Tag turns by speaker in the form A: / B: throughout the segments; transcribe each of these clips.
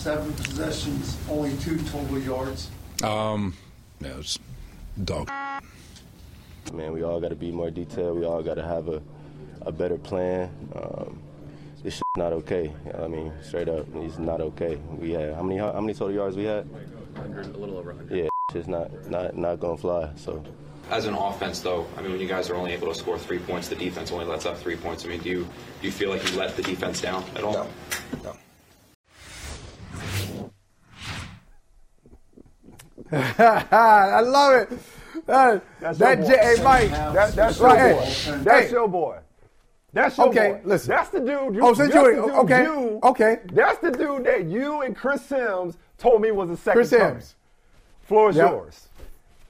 A: Seven possessions, only two total yards.
B: Um, yeah, it's dog.
C: Man, we all got to be more detailed. We all got to have a, a better plan. Um, this shit's not okay. I mean, straight up, it's not okay. We had how many how many total yards we had?
D: 100, a little over 100.
C: Yeah, it's not not not gonna fly. So.
D: As an offense, though, I mean, when you guys are only able to score three points, the defense only lets up three points. I mean, do you do you feel like you let the defense down at all?
C: No. No.
E: I love it. Uh,
F: That's
E: that
F: your
E: J- hey, Mike.
F: That, that's
E: Right.
F: your boy.
E: Hey.
F: That's
E: Hey.
F: your boy. That's your
E: Okay,
F: boy.
E: listen.
F: That's the dude. You,
E: Oh, you-
F: dude
E: okay,
F: you-
E: okay.
F: That's the dude that you and Chris Sims told me was the second
E: Chris
F: coming.
E: Sims.
F: Floor is
E: Yep.
F: yours.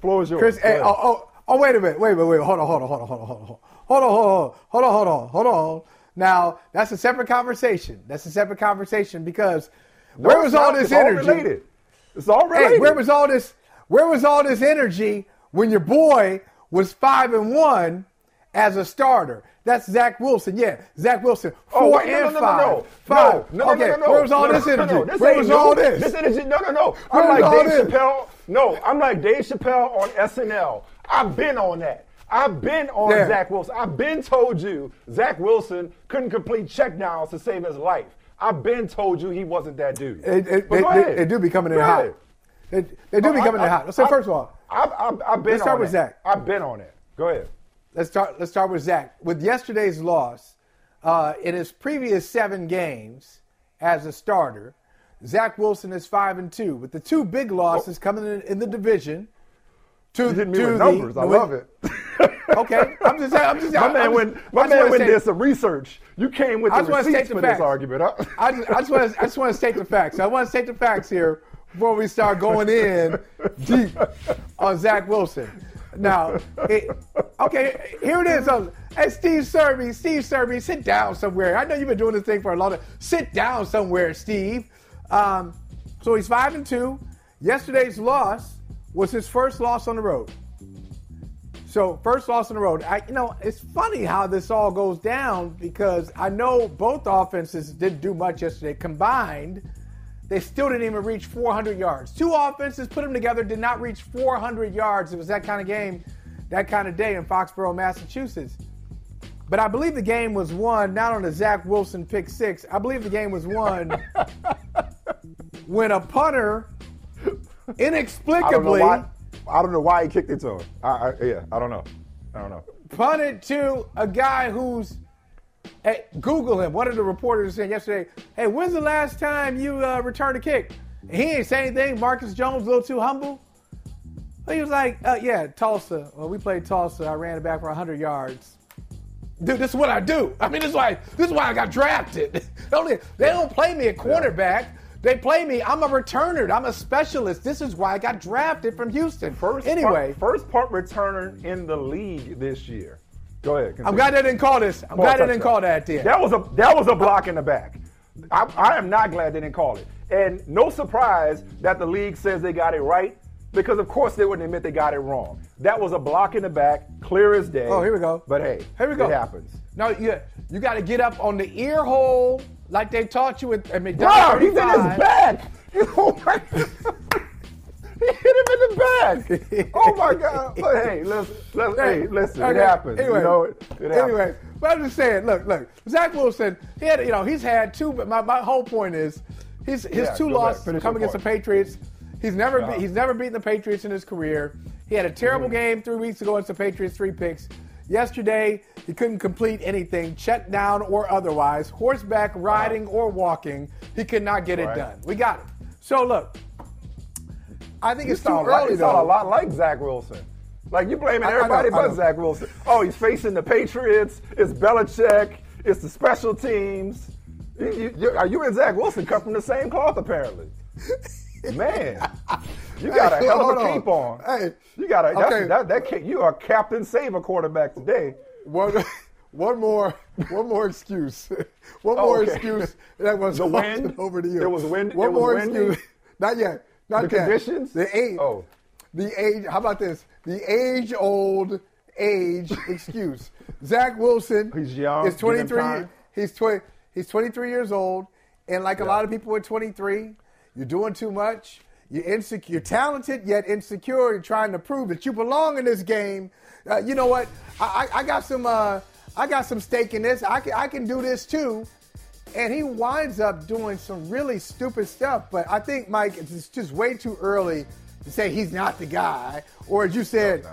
F: Floor is yours.
E: Chris, hey, oh, oh, oh, wait a minute. Wait, wait, wait. Hold on, hold on, hold on, hold on, hold on. Hold on, hold on, hold on, hold on, hold on. Now, that's a separate conversation. That's a separate conversation because
F: No,
E: where was all this energy?
F: related. It's all related.
E: Hey, where was all this? Where was all this energy when your boy was five and one as a starter? That's Zach Wilson. Yeah, Zach Wilson. Four
F: Oh, wait, no,
E: and
F: no, no,
E: five.
F: no, no.
E: Five.
F: No, no,
E: okay.
F: no, no, no.
E: Where was all this energy?
F: This
E: Where was all this?
F: This energy. No, no, no.
E: Where
F: I'm like Dave
E: this?
F: Chappelle. No, I'm like Dave Chappelle on SNL. I've been on that. I've been on
E: Yeah.
F: Zach Wilson. I've been told you Zach Wilson couldn't complete checkdowns to save his life. I've been told you he wasn't that dude.
E: It, it,
F: But
E: they, they- do be coming in
F: Go
E: hot. They, they do be
F: I-
E: coming in
F: I-
E: hot. So
F: I-
E: first of all,
F: I've, I've, I've been
E: Let's start
F: on
E: with
F: that.
E: Zach.
F: I've been on it. Go ahead.
E: let's start. Let's start with Zach. With yesterday's loss, uh, in his previous seven games as a starter, Zach Wilson is five and two. With the two big losses coming in, in the division, to
F: You hitting me
E: to the-
F: numbers. I love it.
E: Okay, I'm just. I'm just.
F: My
E: I'm
F: man
E: just-
F: went. My man went
E: say-
F: did some research. You came with the receipts
E: the
F: for
E: facts.
F: this argument. Huh?
E: I just, I just want to, I just want to state the facts. I want to state the facts here before we start going in deep on Zach Wilson. Now, it, okay, here it is. Um, hey, Steve Serby, Steve Serby, sit down somewhere. I know you've been doing this thing for a long time. Sit down somewhere, Steve. Um, so he's five and two. Yesterday's loss was his first loss on the road. So first loss on the road. I, you know, it's funny how this all goes down because I know both offenses didn't do much yesterday combined. They still didn't even reach 400 yards. Two offenses put them together did not reach 400 yards. It was that kind of game, that kind of day in Foxborough, Massachusetts. But I believe the game was won not on the Zach Wilson pick six. I believe the game was won when a punter
F: I don't
E: inexplicably
F: why. I don't know why he kicked it to him. I, I, yeah, I don't know. I don't know.
E: punted to a guy who's hey, Google him. One of the reporters said yesterday, "Hey, when's the last time you uh, returned a kick?" He ain't say anything. Marcus Jones a little too humble. He was like, uh, "Yeah, Tulsa. Well, we played Tulsa. I ran it back for 100 yards." Dude, this is what I do. I mean, this is why this is why I got drafted. they don't, they don't play me a cornerback. They play me. I'm a returner. I'm a specialist. This is why I got drafted from Houston.
F: First
E: anyway,
F: punt, first punt returner in the league this year. Go ahead.
E: I'm glad they didn't call this. I'm
F: Ball
E: glad they didn't call that. Then.
F: That was a that was a block in the back. I, I am not glad they didn't call it, and no surprise that the league says they got it right because of course they wouldn't admit they got it wrong. That was a block in the back, clear as day.
E: Oh, here we go.
F: But hey,
E: Here we go.
F: It happens.
E: No, you you got to get up on the ear hole like they taught you at, at McDonald's.
F: Wow, he's in
E: 35.
F: his back. Oh my He hit him in the back. Oh my God! But hey, listen, listen hey, listen,
E: Okay,
F: it happens.
E: Anyway,
F: you know, it, happens.
E: anyway, but I'm just saying. Look, look. Zach Wilson, he had, you know, he's had two. But my, my whole point is, his his
F: Yeah,
E: two losses come against the. Patriots. He's never
F: Uh-huh.
E: be, he's never beaten the Patriots in his career. He had a terrible
F: Mm-hmm.
E: game three weeks ago against the Patriots, three picks. Yesterday, he couldn't complete anything, check down or otherwise, horseback riding or walking. He could not get it
F: Uh-huh.
E: Done. We got it. So look, I think
F: You
E: it's too early
F: sound
E: though.
F: a lot like Zach Wilson. Like you're blaming
E: I- I know,
F: everybody but. Zach Wilson. Oh, he's facing the Patriots. It's Belichick. It's the special teams. You, you, you, are you and Zach Wilson come from the same cloth apparently? Man, you got
E: Hey,
F: a hell of a cape on.
E: Hey,
F: you got a that's,
E: okay.
F: that that you are Captain Save a quarterback today.
E: One, one more, one more excuse. One
F: Oh,
E: more
F: okay.
E: excuse. That was
F: The wind?
E: over to you.
F: It was wind-
E: One
F: was
E: more
F: windy?
E: excuse. Not yet. Not
F: The
E: yet.
F: conditions?
E: The age.
F: Oh.
E: The age. How about this? The age-old age excuse. Zach Wilson.
F: He's young,
E: Is
F: give him
E: 23. He's 20. He's 23 years old, and like a lot of people at 23, you're doing too much. You're insecure. You're talented yet insecure. You're trying to prove that you belong in this game. Uh, you know what? I, I, I got some. Uh, I got some stake in this. I can. I can do this too. And he winds up doing some really stupid stuff. But I think, Mike, it's just way too early to say he's not the guy. Or as you said,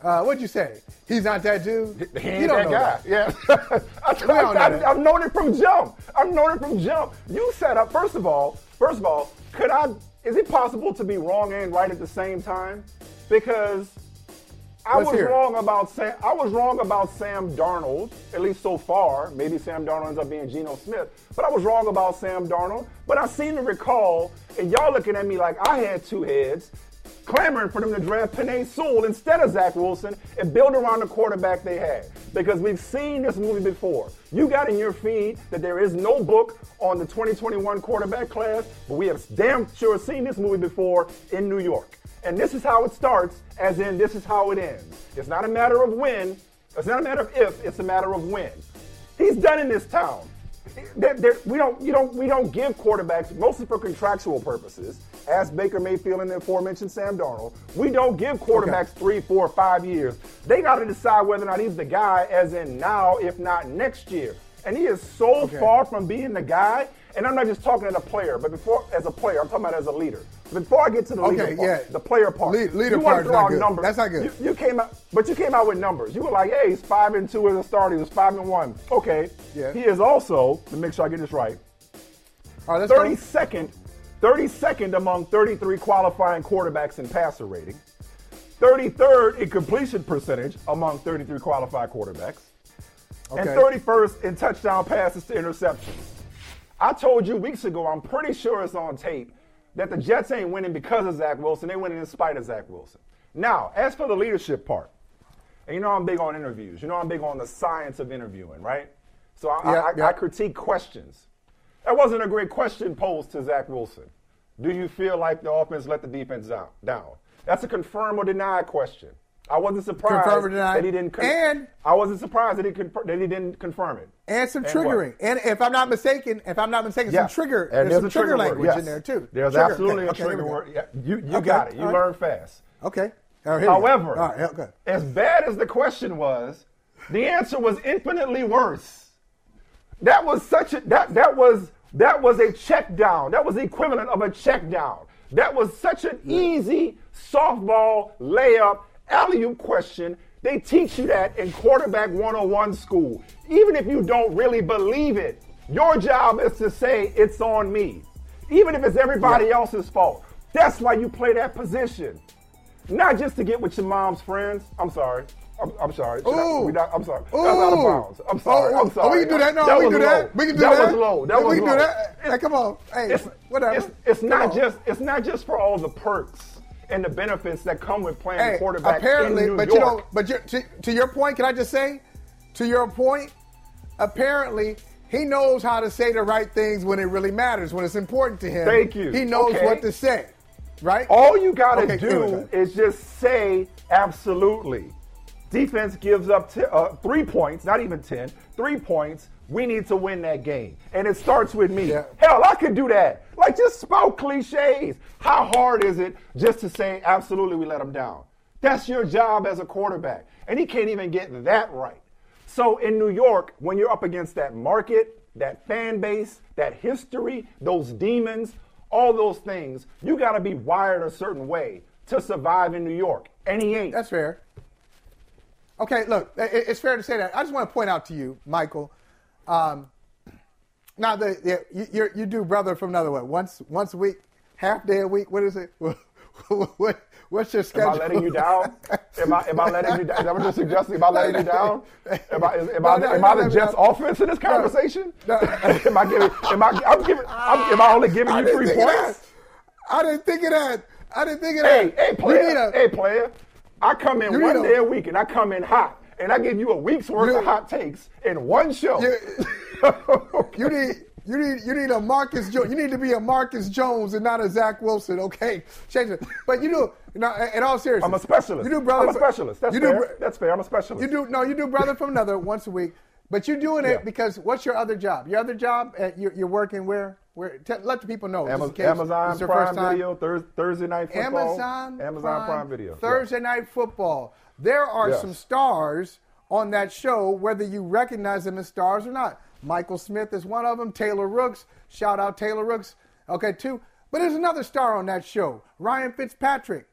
E: uh, what'd you say? He's not that dude.
F: He
E: You
F: ain't
E: don't
F: that guy. Yeah. I,
E: that.
F: have known it from jump. I've known it from jump. You set up, first of all, first of all, could I, is it possible to be wrong and right at the same time? Because I
E: Let's
F: was
E: it.
F: wrong about Sam, I was wrong about Sam Darnold, at least so far. Maybe Sam Darnold ends up being Geno Smith. But I was wrong about Sam Darnold. But I seem to recall, and y'all looking at me like I had two heads, clamoring for them to draft Penei Sewell instead of Zach Wilson and build around the quarterback they had. Because we've seen this movie before. You got in your feed that there is no book on the 2021 quarterback class, but we have damn sure seen this movie before in New York. And this is how it starts, as in this is how it ends. It's not a matter of when, it's not a matter of if, it's a matter of when. He's done in this town. There- there- we don't, you don't, we don't give quarterbacks mostly for contractual purposes. As Baker Mayfield and the aforementioned Sam Darnold, we don't give quarterbacks three, four, five years. They got to decide whether or not he's the guy, as in now, if not next year. And he is so
E: Okay.
F: far from being the guy. And I'm not just talking as a player, but before as a player, I'm talking about as a leader. Before I get to the
E: Okay,
F: leader part,
E: yeah.
F: the player part,
E: Lead- leader
F: you throw
E: not
F: out
E: good.
F: numbers.
E: That's not good.
F: You, you came out, but you came out with numbers. You were like, "Hey, he's five and two as a starter. He was five and one." Okay.
E: Yeah.
F: He is also, to make sure I get this right,
E: All right, let's go.
F: 32nd, 32nd among 33 qualifying quarterbacks in passer rating, 33rd in completion percentage among 33 qualified quarterbacks, and 31st in touchdown passes to interceptions. I told you weeks ago, I'm pretty sure it's on tape, that the Jets ain't winning because of Zach Wilson. They're winning in spite of Zach Wilson. Now, as for the leadership part, and you know I'm big on interviews. You know I'm big on the science of interviewing, right? So I,
E: Yeah,
F: I,
E: yeah.
F: I critique questions. That wasn't a great question posed to Zach Wilson. Do you feel like the offense let the defense down? down? That's a confirm or deny question. I wasn't surprised
E: Confirm or deny.
F: that he didn't. Con-
E: And-
F: I wasn't surprised that he, confir- that he didn't confirm it.
E: and some
F: what?
E: triggering. And if I'm not mistaken, if I'm not mistaken,
F: Yeah.
E: some trigger.
F: And
E: there's some
F: a
E: trigger,
F: word,
E: language
F: yes.
E: in there too.
F: There's
E: Trigger.
F: absolutely
E: Okay,
F: a trigger
E: go.
F: word. Yeah, you you
E: Okay,
F: got it. You
E: all right.
F: learn fast.
E: Okay. Right, here we go.
F: However,
E: right, okay.
F: as bad as the question was, the answer was infinitely worse. That was such a that that was that was a check down. That was the equivalent of a check down. That was such an easy softball layup alley oop question. They teach you that in quarterback 101 school. Even if you don't really believe it, your job is to say it's on me. Even if it's everybody else's fault. That's why you play that position. Not just to get with your mom's friends. I'm sorry. I'm, I'm sorry. Should I-
E: Ooh.
F: we not- I'm sorry. That's out of
E: Ooh.
F: bounds. I'm sorry.
E: Oh,
F: I'm
E: oh,
F: sorry.
E: we can do that. No,
F: that
E: we can do
F: low.
E: that. We can do
F: that
E: that.
F: was low. That
E: Yeah,
F: was
E: we can
F: low.
E: do that. Hey, come on. Hey,
F: It's,
E: whatever.
F: It's, it's
E: Come
F: not
E: on.
F: just. It's not just for all the perks and the benefits that come with playing
E: Hey,
F: quarterback
E: apparently,
F: in New
E: but
F: York.
E: you know, but you, to, to your point, can I just say, to your point, apparently he knows how to say the right things when it really matters, when it's important to him.
F: Thank you.
E: He knows
F: Okay.
E: what to say, right?
F: All you got to
E: Okay,
F: do is just say absolutely. Defense gives up t- uh, three points, not even 10, three points. We need to win that game. And it starts with me.
E: Yeah.
F: Hell, I could do that. Like, just spout cliches. How hard is it just to say, absolutely, we let them down? That's your job as a quarterback. And he can't even get that right. So in New York, when you're up against that market, that fan base, that history, those demons, all those things, you got to be wired a certain way to survive in New York. And he ain't.
E: That's fair. Okay, look, it's fair to say that. I just want to point out to you, Michael. Um, now, the, the you, you're, you do brother from another one Once once a week, half day a week. What is it? what, what What's your schedule? Am?
F: I letting you down? Am I am I letting you down? Is that what you're suggesting? Am I letting you down? Am I, is, am
E: No,
F: I,
E: no,
F: am
E: no,
F: I the. Jets offense in this conversation? Am I giving? Am I? I'm giving. I'm, am I only giving you three points?
E: I didn't think of that. I didn't think of
F: Hey,
E: that.
F: hey,
E: You
F: player.
E: a-
F: hey, player. I come in
E: You
F: one day a week and I come in hot, and I give you a week's worth
E: You-
F: of hot takes in one show.
E: You need you need you need a Marcus Jones. You need to be a Marcus Jones and not a Zach Wilson. Okay, change it. But you do. You know, in all seriousness,
F: I'm a specialist.
E: You do brother.
F: I'm a specialist. That's fair.
E: Do,
F: That's fair. I'm a specialist.
E: You do no. You do brother from another once a week. But you're doing it
F: Yeah.
E: because what's your other job? Your other job? Uh, you're, you're working where? Where? T- let the people know. in
F: Amazon, Prime. Video, Thurs Thursday night football.
E: Amazon,
F: Amazon Prime, Video.
E: Thursday night football. There are
F: Yes.
E: some stars on that show, whether you recognize them as stars or not. Michael Smith is one of them. Taylor Rooks, shout out Taylor Rooks. Okay, two. But there's another star on that show, Ryan Fitzpatrick.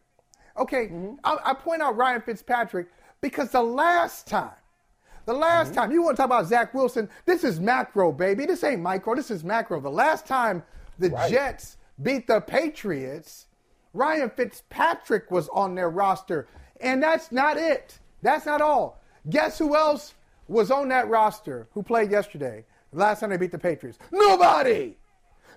E: Okay,
F: Mm-hmm.
E: I, I point out Ryan Fitzpatrick because the last time, the last
F: Mm-hmm.
E: time you want to talk about Zach Wilson, this is macro, baby. This ain't micro. This is macro. The last time the
F: Right.
E: Jets beat the Patriots, Ryan Fitzpatrick was on their roster. And that's not it. That's not all. Guess who else was on that roster who played yesterday? The last time they beat the Patriots. Nobody.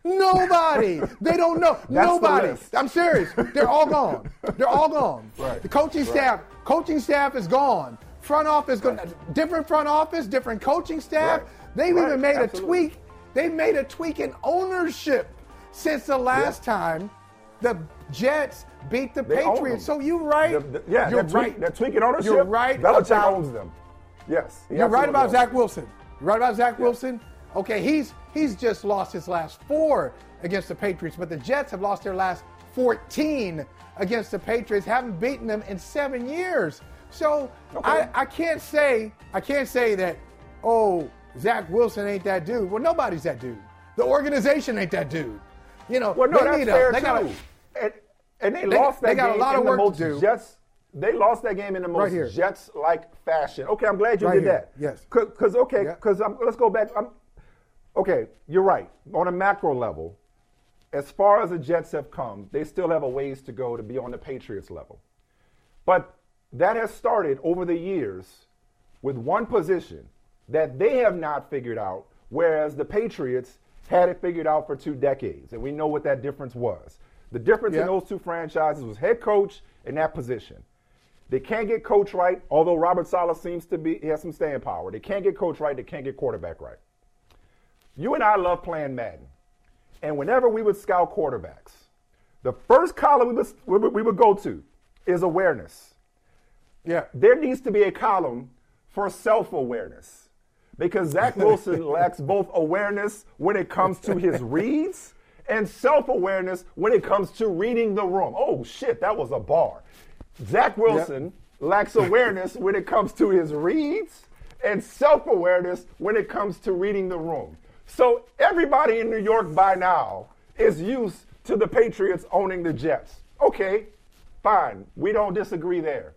E: Nobody. they don't know.
F: the
E: Nobody. I'm serious. They're all gone. They're all gone.
F: Right.
E: The coaching staff, coaching staff is gone. Front office, gone. different front office, different coaching staff.
F: Right.
E: They've
F: Right.
E: even made
F: Absolutely.
E: a tweak. They've made a tweak in ownership since the last time the Jets beat the
F: They
E: Patriots. So you right.
F: The- the- yeah,
E: you're
F: they're,
E: right.
F: they're tweaking ownership.
E: You're right
F: Belichick
E: about-
F: owns them. Yes.
E: You're right about Zach. Wilson. You're right about Zach Wilson. Okay, he's he's just lost his last four against the Patriots, but the Jets have lost their last 14 against the Patriots, haven't beaten them in seven years. So
F: Okay.
E: I, I can't say I can't say that oh Zach Wilson ain't that dude. Well, nobody's that dude. The organization ain't that dude. You know,
F: Well, no,
E: they
F: that's
E: need a-
F: fair
E: they
F: too.
E: gotta-
F: and, and they,
E: They-
F: lost that
E: they got a
F: game
E: lot of
F: in the
E: work to
F: most
E: do.
F: Jets. They lost that game in the most
E: here.
F: Jets-like fashion. Okay, I'm glad you
E: Right
F: did
E: here.
F: that.
E: Yes.
F: Because okay,
E: Yeah.
F: because let's go back. I'm, okay, you're right. On a macro level, as far as the Jets have come, they still have a ways to go to be on the Patriots level. But that has started over the years with one position that they have not figured out, whereas the Patriots had it figured out for two decades. And we know what that difference was. The difference
E: Yeah.
F: in those two franchises was head coach and that position. They can't get coach right, although Robert Saleh seems to be he has some staying power. They can't get coach right, they can't get quarterback right. You and I love playing Madden. And whenever we would scout quarterbacks, the first column we would, we would go to is awareness.
E: Yeah.
F: There needs to be a column for self awareness because Zach Wilson lacks both awareness when it comes to his reads and self awareness when it comes to reading the room. Oh, shit, that was a bar. Zach Wilson lacks awareness when it comes to his reads and self awareness when it comes to reading the room. So everybody in New York by now is used to the Patriots owning the Jets. Okay, fine. We don't disagree there.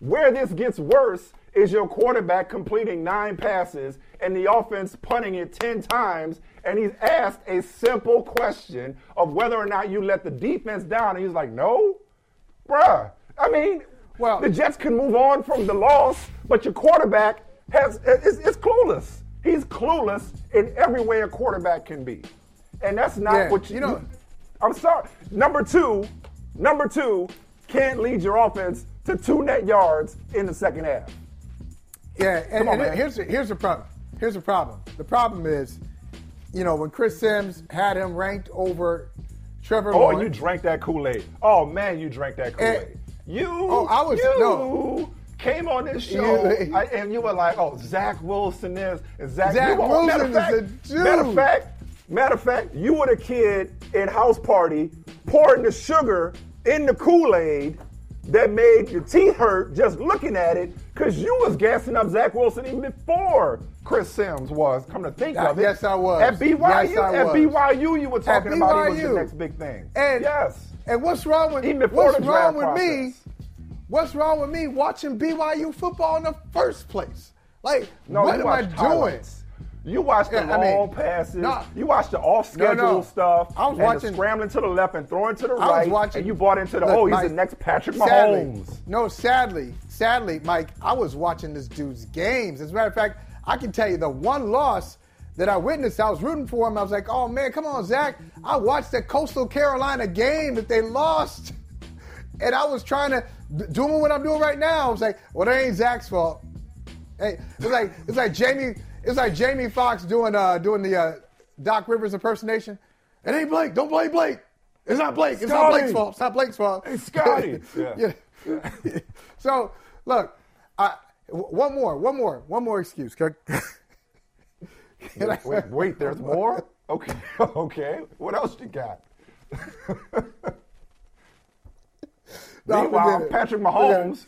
F: Where this gets worse is your quarterback completing nine passes and the offense punting it 10 times, and he's asked a simple question of whether or not you let the defense down. And he's like, no, bruh. I mean,
E: Well-
F: the Jets can move on from the loss, but your quarterback has is, is clueless. He's clueless in every way a quarterback can be. And that's not
E: Yeah,
F: what you,
E: you know-
F: I'm sorry. Number two, number two, can't lead your offense to two net yards in the second half.
E: Yeah, and,
F: on,
E: and here's the, here's the problem. Here's the problem. The problem is, you know, when Chris Sims had him ranked over Trevor
F: Oh,
E: Lawrence.
F: you drank that Kool Aid. Oh man, you drank that Kool Aid. You,
E: Oh, I was-
F: you
E: no.
F: came on this show
E: You-
F: I- and you were like, "Oh, Zach Wilson is and Zach,
E: Zach
F: matter
E: Wilson
F: of fact,
E: is a
F: Matter of fact, matter of fact, you were the kid in house party pouring the sugar in the Kool Aid that made your teeth hurt just looking at it because you was gassing up Zach Wilson even before Chris Sims was. Come to think of it,
E: yes, I was.
F: At BYU,
E: Yes,
F: at
E: was.
F: BYU, you were talking about he was the next big thing.
E: And
F: yes.
E: And what's wrong with
F: Even
E: what's wrong with me? What's wrong with me watching BYU football in the first place? Like,
F: No,
E: what am I doing?
F: highlights. You watch the
E: Yeah, I
F: long
E: mean,
F: passes.
E: no.
F: you watch the off-schedule
E: No, no.
F: stuff.
E: I was
F: and
E: watching-
F: the scrambling to the left and throwing to the
E: I was
F: right.
E: watching.
F: and you bought into the
E: Look,
F: oh, he's
E: Mike,
F: the next Patrick
E: sadly-
F: Mahomes.
E: no, sadly, sadly, Mike, I was watching this dude's games. As a matter of fact, I can tell you the one loss that I witnessed, I was rooting for him. I was like, oh man, come on, Zach. I watched that Coastal Carolina game that they lost. And I was trying to doing what I'm doing right now. I was like, well, that ain't Zach's fault. Hey, it's like it's like Jamie it's like Jamie Foxx doing uh doing the uh, Doc Rivers impersonation. It ain't Blake. Don't blame Blake. It's not Blake. It's not. Blake's fault. It's not Blake's fault.
F: It's Scotty. Yeah.
E: yeah. so look, I, one more, one more, one more excuse. Can can I-
F: Wait, wait, there's more? Okay, okay. What else you got?
E: No,
F: Meanwhile. Patrick Mahomes,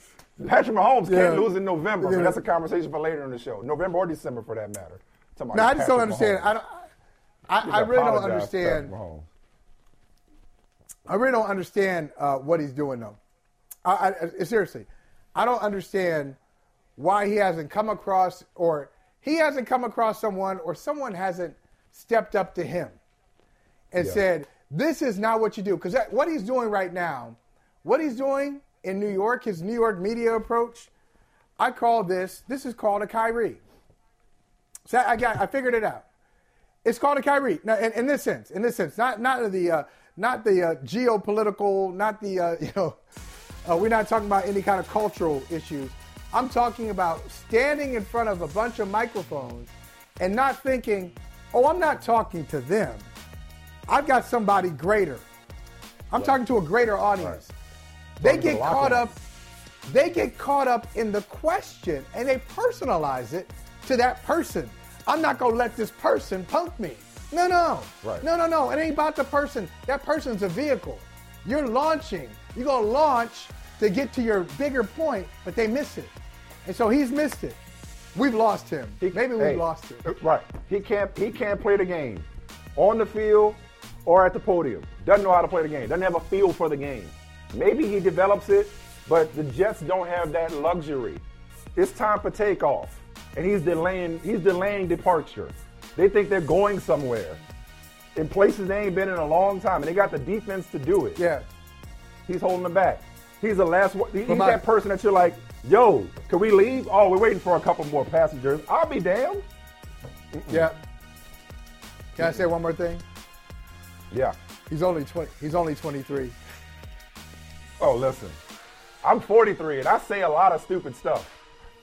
F: Patrick Mahomes
E: Yeah.
F: can't lose in November,
E: it.
F: that's a conversation for later in the show. November or December, for that matter. About
E: No, I just don't understand.
F: Mahomes.
E: I don't. I, I really don't understand. I really don't understand uh, what he's doing though. I, I, seriously, I don't understand why he hasn't come across or he hasn't come across someone or someone hasn't stepped up to him and
F: Yeah.
E: said, "This is not what you do." Because what he's doing right now, what he's doing in New York, his New York media approach, I call this. This is called a Kyrie. So I got, I figured it out. It's called a Kyrie. Now, in, in this sense, in this sense, not not the uh, not the uh, geopolitical, not the uh, you know, uh, we're not talking about any kind of cultural issues. I'm talking about standing in front of a bunch of microphones and not thinking, oh, I'm not talking to them. I've got somebody greater. I'm talking to a greater audience. They get
F: the
E: caught
F: room.
E: up. They get caught up in the question and they personalize it to that person. I'm not gonna let this person punk me. No, no,
F: Right.
E: no, no, no. It ain't about the person. That person's a vehicle. You're launching. You're gonna launch to get to your bigger point, but they miss it, and so he's missed it. We've lost him.
F: He-
E: Maybe we've
F: hey,
E: lost him.
F: Uh, right. He can't he can't play the game on the field or at the podium. Doesn't know how to play the game. Doesn't have a feel for the game. Maybe he develops it, but the Jets don't have that luxury. It's time for takeoff. And he's delaying he's delaying departure. They think they're going somewhere. In places they ain't been in a long time, and they got the defense to do it.
E: Yeah.
F: He's holding them back. He's the last one. He's
E: my-
F: that person that you're like, yo, can we leave? Oh, we're waiting for a couple more passengers. I'll be damned.
E: Yeah. Can I say one more thing?
F: Yeah.
E: He's only 20. He's only 23.
F: Oh, listen. I'm 43 and I say a lot of stupid stuff.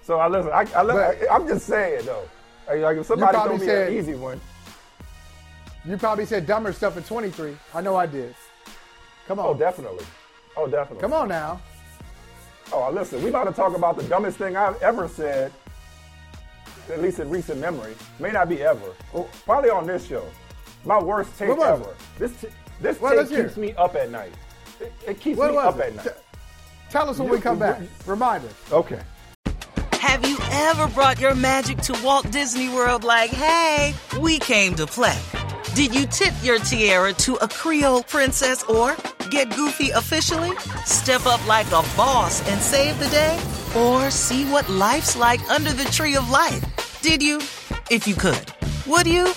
F: So I listen. I, I,
E: But-
F: I, am just saying though. Like, if somebody told me
E: said-
F: an easy one.
E: You probably said dumber stuff at 23. I know I did. Come on.
F: Oh, definitely. Oh, definitely.
E: Come on now.
F: Oh, listen. We about to talk about the dumbest thing I've ever said. At least in recent memory. May not be ever.
E: Oh.
F: Probably on this show. My worst take ever.
E: it?
F: This t- this
E: Well,
F: take keeps me up at night. It, it keeps
E: What
F: me
E: was
F: up
E: it?
F: at night.
E: T- Tell us when
F: You-
E: we come back.
F: you-
E: Remind us.
F: Okay.
G: Have you ever brought your magic to Walt Disney World like, hey, we came to play? Did you tip your tiara to a Creole princess or get goofy officially? Step up like a boss and save the day? Or see what life's like under the tree of life? Did you? If you could. Would you?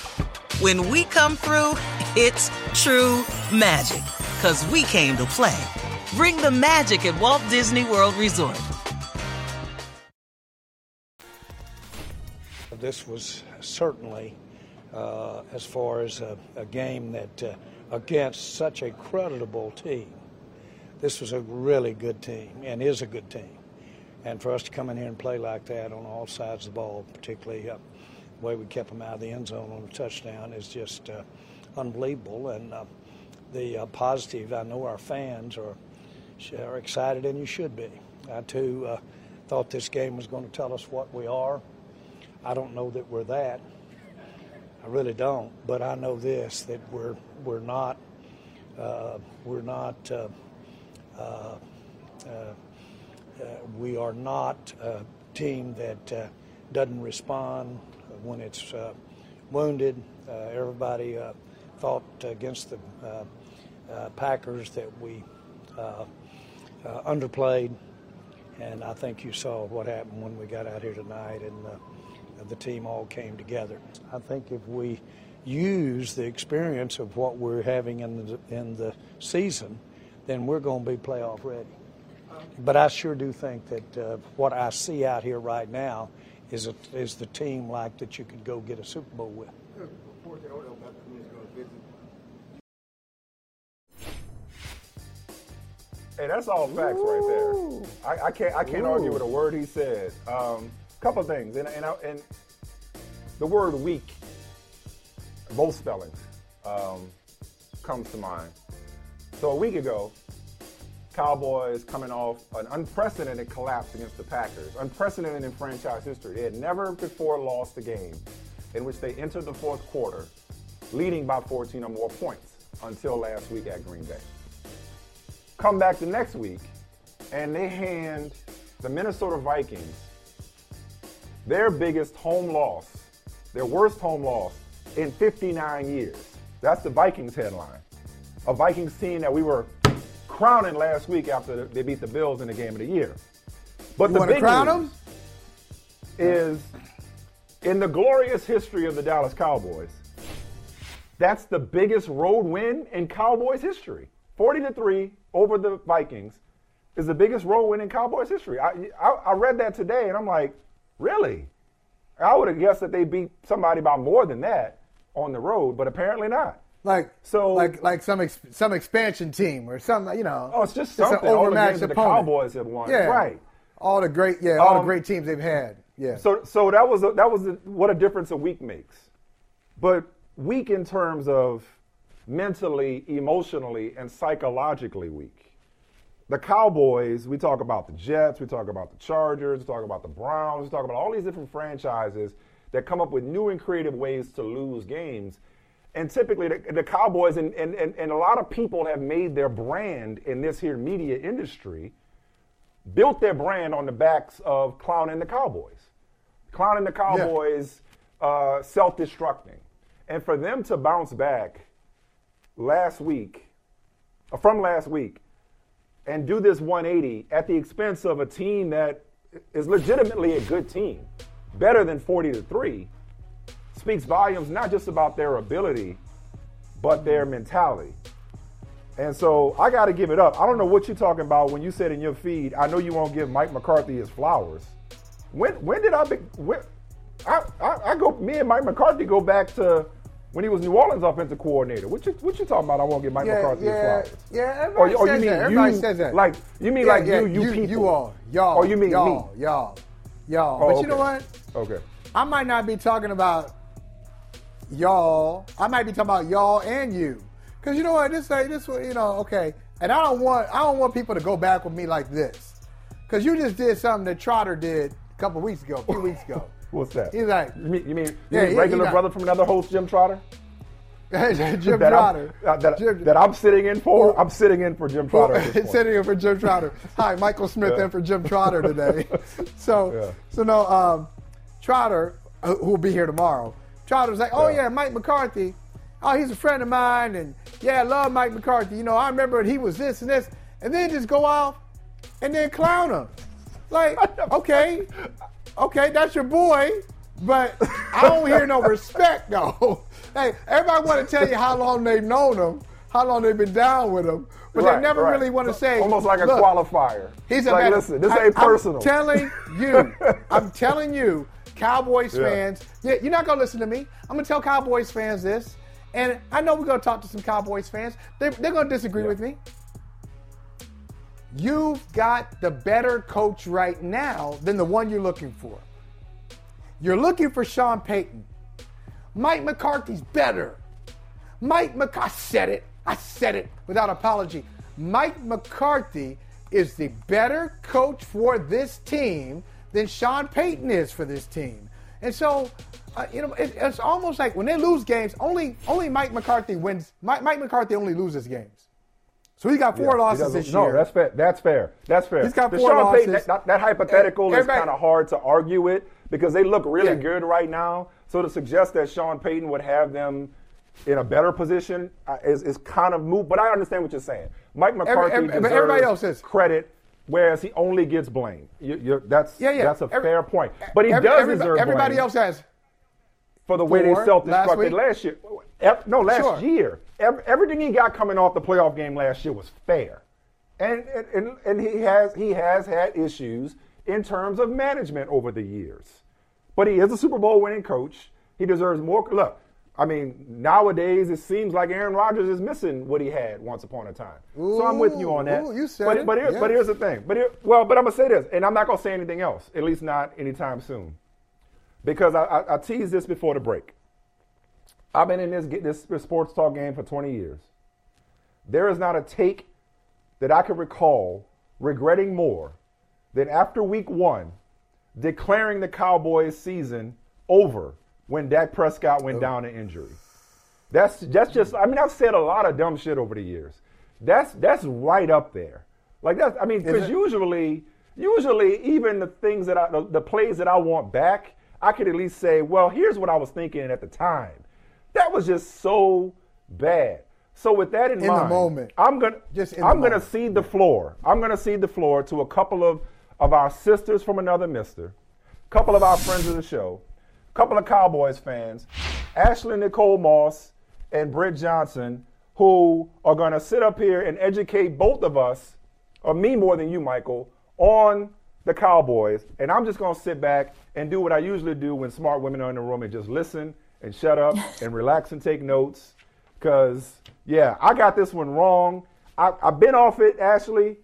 G: When we come through, it's true magic. Cause we came to play. Bring the magic at Walt Disney World Resort.
H: This was certainly, uh, as far as a, a game that uh, against such a creditable team, this was a really good team and is a good team. And for us to come in here and play like that on all sides of the ball, particularly uh, the way we kept them out of the end zone on a touchdown, is just uh, unbelievable. And uh, the uh, positive, I know our fans are, are excited, and you should be. I too uh, thought this game was going to tell us what we are. I don't know that we're that. I really don't. But I know this: that we're we're not uh, we're not uh, uh, uh, we are not a team that doesn't respond when it's wounded. Everybody thought against the uh, uh, Packers that we uh, uh, underplayed, and I think you saw what happened when we got out here tonight. And uh, the team all came together. I think if we use the experience of what we're having in the in the season, then we're going to be playoff ready. But I sure do think that uh, what I see out here right now is a, is the team like that you could go get a Super Bowl with.
F: Hey, that's all facts right there. I, I can't I can't argue with a word he said. Um, couple things, and and, I, and the word weak, both spellings, um, comes to mind. So a week ago, Cowboys coming off an unprecedented collapse against the Packers, unprecedented in franchise history. They had never before lost a game in which they entered the fourth quarter leading by 14 or more points until last week at Green Bay. Come back the next week, and they hand the Minnesota Vikings their biggest home loss, their worst home loss in 59 years. That's the Vikings headline. A Vikings team that we were crowning last week after they beat the Bills in the game of the year. But
E: You
F: the
E: want to
F: big
E: crown them?
F: is in the glorious history of the Dallas Cowboys, that's the biggest road win in Cowboys history. 40 to 3 over the Vikings is the biggest road win in Cowboys history. I, I, I read that today and I'm like, really? I would have guessed that they beat somebody by more than that on the road, but apparently not.
E: Like
F: So-
E: like like some ex, some expansion team or some you know.
F: Oh, it's just
E: an
F: something. All the
E: overmatched
F: games that the. Cowboys have won.
E: Yeah,
F: Right.
E: All the great yeah, all the
F: Um,
E: great teams they've had. Yeah.
F: So so that was a, that was a, what a difference a week makes. But week in terms of mentally, emotionally, and psychologically weak. The Cowboys, we talk about the Jets, we talk about the Chargers, we talk about the Browns, we talk about all these different franchises that come up with new and creative ways to lose games. And typically, the, the Cowboys and, and, and, and a lot of people have made their brand in this here media industry built their brand on the backs of clowning the Cowboys, clowning the Cowboys, uh, self-destructing, and for them to bounce back last week, uh, from last week, and do this 180 at the expense of a team that is legitimately a good team, better than 40 to three, speaks volumes not just about their ability, but their mentality. And so I got to give it up. I don't know what you're talking about when you said in your feed. I know you won't give Mike McCarthy his flowers. When when did I be? When, I, I I go. Me and Mike McCarthy go back to when he was New Orleans offensive coordinator. What you what you talking about? I won't get Mike
E: yeah,
F: McCarthy
E: yeah,
F: flowers.
E: yeah.
F: Or,
E: Everybody oh,
F: or oh,
E: says
F: you mean
E: that. Everybody
F: you?
E: says that.
F: Like you mean
E: Yeah,
F: like
E: yeah,
F: you, you, people?
E: you all, y'all.
F: Or you mean
E: y'all,
F: me?
E: y'all, y'all.
F: Oh,
E: but you know what?
F: Okay.
E: I might not be talking about y'all. I might be talking about y'all and you. Cause you know what? This like this you know, okay. And I don't want I don't want people to go back with me like this. Cause you just did something that Trotter did a couple weeks ago, a few weeks ago.
F: What's that?
E: He's like,
F: You mean you mean, you
E: Yeah,
F: mean
E: he-
F: regular
E: he
F: brother from another host, Jim Trotter?
E: Jim
F: that
E: Trotter.
F: I'm, uh, that,
E: Jim-
F: that I'm sitting in for. I'm sitting in for Jim Trotter. at this point.
E: sitting in for Jim Trotter. Hi, Michael Smith
F: Yeah.
E: in for Jim Trotter today. so,
F: Yeah.
E: so no, um, Trotter, who will be here tomorrow. Trotter's like, oh
F: Yeah.
E: yeah, Mike McCarthy. Oh, he's a friend of mine, and yeah, I love Mike McCarthy. You know, I remember he was this and this, and then just go off and then clown him. Like, okay, okay, that's your boy, but I don't hear no respect though. hey, everybody want to tell you how long they've known him, how long they've been down with him, but
F: Right,
E: they never
F: right.
E: really want to say.
F: Almost like a qualifier.
E: He's a
F: like,
E: man-
F: listen, this
E: I-
F: ain't personal.
E: I'm telling you, I'm telling you, Cowboys
F: Yeah.
E: fans, yeah, you're not gonna listen to me. I'm gonna tell Cowboys fans this, and I know we're gonna talk to some Cowboys fans. They're, they're gonna disagree with me. You've got the better coach right now than the one you're looking for. You're looking for Sean Payton. Mike McCarthy's better. Mike McCarthy, I said it. I said it without apology. Mike McCarthy is the better coach for this team than Sean Payton is for this team. And so, uh, you know, it, it's almost like when they lose games, only only Mike McCarthy wins. Mike, Mike McCarthy only loses games. So he got four
F: Yeah,
E: losses this
F: no,
E: year.
F: that's fair. That's fair. That's fair.
E: He's got four
F: Payton,
E: losses.
F: that, that hypothetical is kind of hard to argue with because they look really
E: Yeah.
F: good right now. So to suggest that Sean Payton would have them in a better position uh, is, is kind of moot. But I understand what you're saying. Mike McCarthy
E: every-
F: deserves
E: everybody else is.
F: credit whereas he only gets blamed. You, you're, that's
E: Yeah, yeah.
F: that's a
E: Every-
F: fair point. But he
E: Every-
F: does
E: everybody,
F: deserve
E: everybody
F: blame
E: else has.
F: For the way they
E: last
F: self-destructed
E: week?
F: last, year. No, last
E: Sure.
F: year. Everything he got coming off the playoff game last year was fair, and and, and he has he has had issues in terms of management over the years, but he is a Super Bowl winning coach. He deserves more. Look, I mean, nowadays it seems like Aaron Rodgers is missing what he had once upon a time. so I'm with you on that.
E: Ooh, you said
F: but,
E: it.
F: But, here,
E: Yeah.
F: but here's the thing. But here, well, but I'm gonna say this, and I'm not gonna say anything else. At least not anytime soon because I, I, I teased this before the break. I've been in this this sports talk game for 20 years. There is not a take that I can recall regretting more than after week one, declaring the Cowboys season over when Dak Prescott went oh. down to injury. That's that's just I mean I've said a lot of dumb shit over the years. That's that's right up there. Like that's I mean because usually usually even the things that I the, the plays that I want back, I could at least say, well, here's what I was thinking at the time. That was just so bad. So with that in,
E: In the
F: mind,
E: moment.
F: I'm gonna
E: Just
F: I'm gonna
E: moment.
F: cede the floor. I'm gonna cede the floor to a couple of of our sisters from another mister, a couple of our friends of the show, a couple of Cowboys fans, Ashley Nicole Moss and Britt Johnson, who are gonna sit up here and educate both of us, or me more than you, Michael, on the Cowboys. And I'm just gonna sit back and do what I usually do when smart women are in the room and just listen and shut up and relax and take notes. Cause yeah, I got this one wrong. I, I've been off it, Ashley,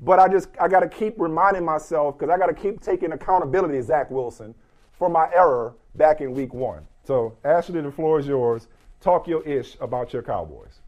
F: but I just I got to keep reminding myself because I got to keep taking accountability, Zach Wilson, for my error back in Week One. So Ashley, the floor is yours. Talk your ish about your Cowboys.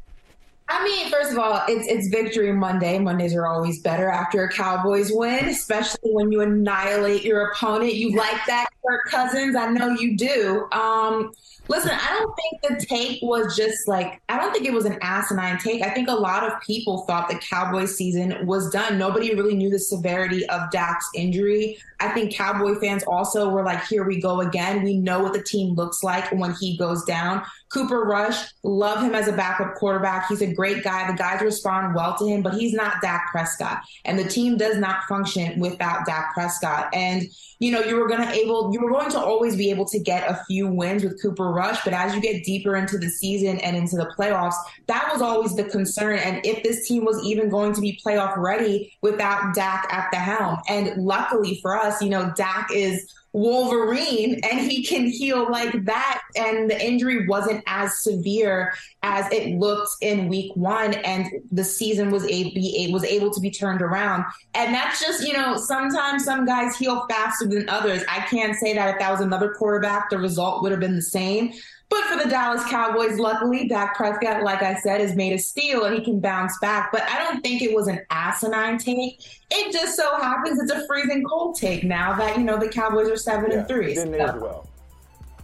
I: I mean, first of all, it's it's Victory Monday. Mondays are always better after a Cowboys win, especially when you annihilate your opponent. You like that, Kirk Cousins? I know you do. Um, listen, I don't think the take was just like I don't think it was an asinine take. I think a lot of people thought the Cowboys season was done. Nobody really knew the severity of Dak's injury. I think Cowboy fans also were like, "Here we go again. We know what the team looks like when he goes down." Cooper Rush, love him as a backup quarterback. He's a great guy. The guys respond well to him, but he's not Dak Prescott. And the team does not function without Dak Prescott. And you know, you were gonna able you were going to always be able to get a few wins with Cooper Rush, but as you get deeper into the season and into the playoffs, that was always the concern. And if this team was even going to be playoff ready without Dak at the helm. And luckily for us, you know, Dak is Wolverine and he can heal like that. And the injury wasn't as severe as it looked in week one. And the season was a, was able to be turned around. And that's just, you know, sometimes some guys heal faster than others. I can't say that if that was another quarterback, the result would have been the same. But for the Dallas Cowboys, luckily, Dak Prescott, like I said, is made of steel and he can bounce back. But I don't think it was an asinine take. It just so happens it's a freezing cold take now that, you know, the Cowboys are seven and three.
F: Didn't
I: So-
F: age well.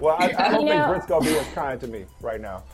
F: Well, I, I don't
J: You
F: think Britt's gonna be as kind to me right now.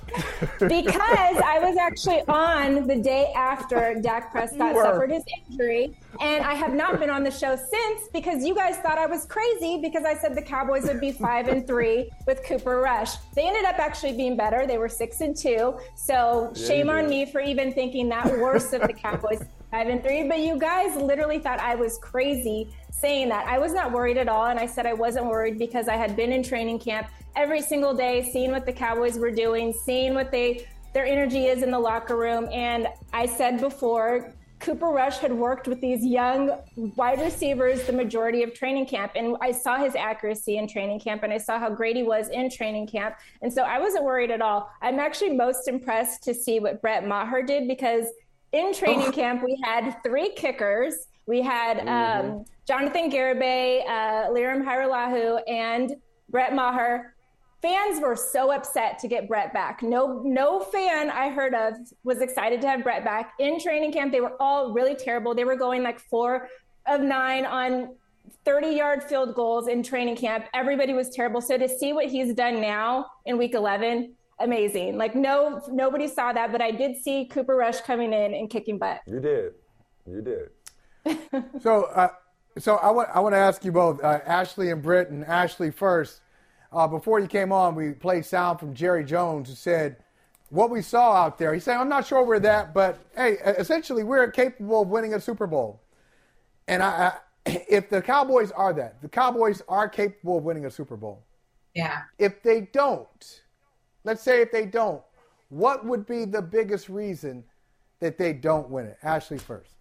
J: because I was actually on the day after Dak Prescott suffered his injury, and I have not been on the show since because you guys thought I was crazy because I said the Cowboys would be five and three with Cooper Rush. They ended up actually being better. They were six and two. So
K: Yeah,
J: shame on me for even thinking that worse of the Cowboys five and three. But you guys literally thought I was crazy saying that. I was not worried at all, and I said I wasn't worried because I had been in training camp every single day, seeing what the Cowboys were doing, seeing what they their energy is in the locker room. And I said before, Cooper Rush had worked with these young wide receivers the majority of training camp. And I saw his accuracy in training camp and I saw how great he was in training camp. And so I wasn't worried at all. I'm actually most impressed to see what Brett Maher did because in training camp, we had three kickers. We had um, Jonathan Garibay, uh, Lirim Hajrullahu, and Brett Maher. Fans were so upset to get Brett back. No, no fan I heard of was excited to have Brett back. In training camp, they were all really terrible. They were going like four of nine on 30 yard field goals in training camp. Everybody was terrible. So to see what he's done now in week 11, amazing. Like no, nobody saw that, but I did see Cooper Rush coming in and kicking butt.
F: You did. You did.
E: So, uh, so I want I want to ask you both, uh, Ashley and Britt, and Ashley first. Uh, before you came on, we played sound from Jerry Jones who said what we saw out there. He said, "I'm not sure we're that, but hey, essentially we're capable of winning a Super Bowl." And I, I, if the Cowboys are that, the Cowboys are capable of winning a Super Bowl.
I: Yeah.
E: If they don't, let's say if they don't, what would be the biggest reason that they don't win it? Ashley first.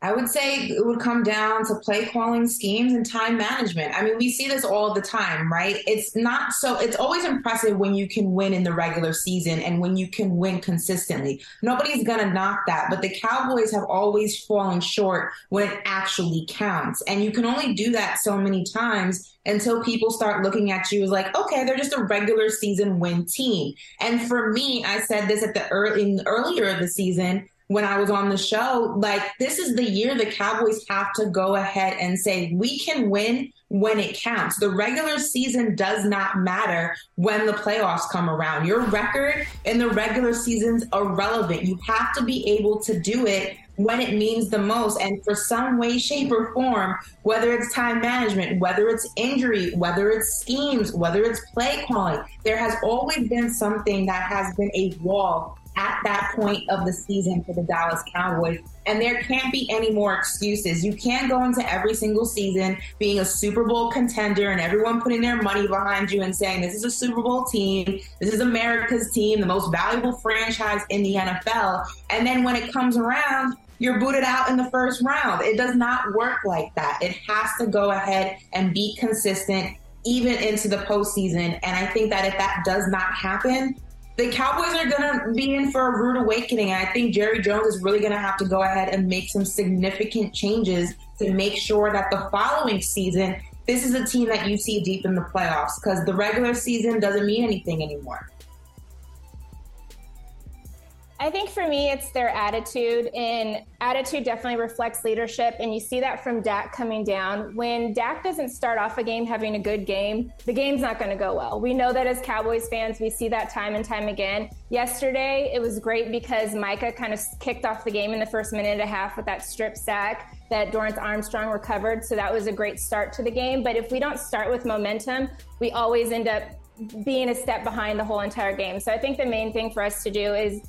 I: I would say it would come down to play calling schemes and time management. I mean, we see this all the time, right? It's not so, it's always impressive when you can win in the regular season and when you can win consistently. Nobody's going to knock that, but the Cowboys have always fallen short when it actually counts. And you can only do that so many times until people start looking at you as like, okay, they're just a regular season win team. And for me, I said this at the early, earlier of the season when I was on the show, like this is the year the Cowboys have to go ahead and say, we can win when it counts. The regular season does not matter when the playoffs come around. Your record in the regular season's irrelevant. You have to be able to do it when it means the most. And for some way, shape, or form, whether it's time management, whether it's injury, whether it's schemes, whether it's play calling, there has always been something that has been a wall at that point of the season for the Dallas Cowboys. And there can't be any more excuses. You can't go into every single season being a Super Bowl contender and everyone putting their money behind you and saying, this is a Super Bowl team. This is America's team, the most valuable franchise in the NFL. And then when it comes around, you're booted out in the first round. It does not work like that. It has to go ahead and be consistent even into the postseason. And I think that if that does not happen, the Cowboys are going to be in for a rude awakening. And I think Jerry Jones is really going to have to go ahead and make some significant changes to make sure that the following season, this is a team that you see deep in the playoffs because the regular season doesn't mean anything anymore.
J: I think for me, it's their attitude, and attitude definitely reflects leadership. And you see that from Dak coming down. When Dak doesn't start off a game having a good game, the game's not going to go well. We know that as Cowboys fans, we see that time and time again. Yesterday, it was great because Micah kind of kicked off the game in the first minute and a half with that strip sack that Dorance Armstrong recovered. So that was a great start to the game. But if we don't start with momentum, we always end up being a step behind the whole entire game. So I think the main thing for us to do is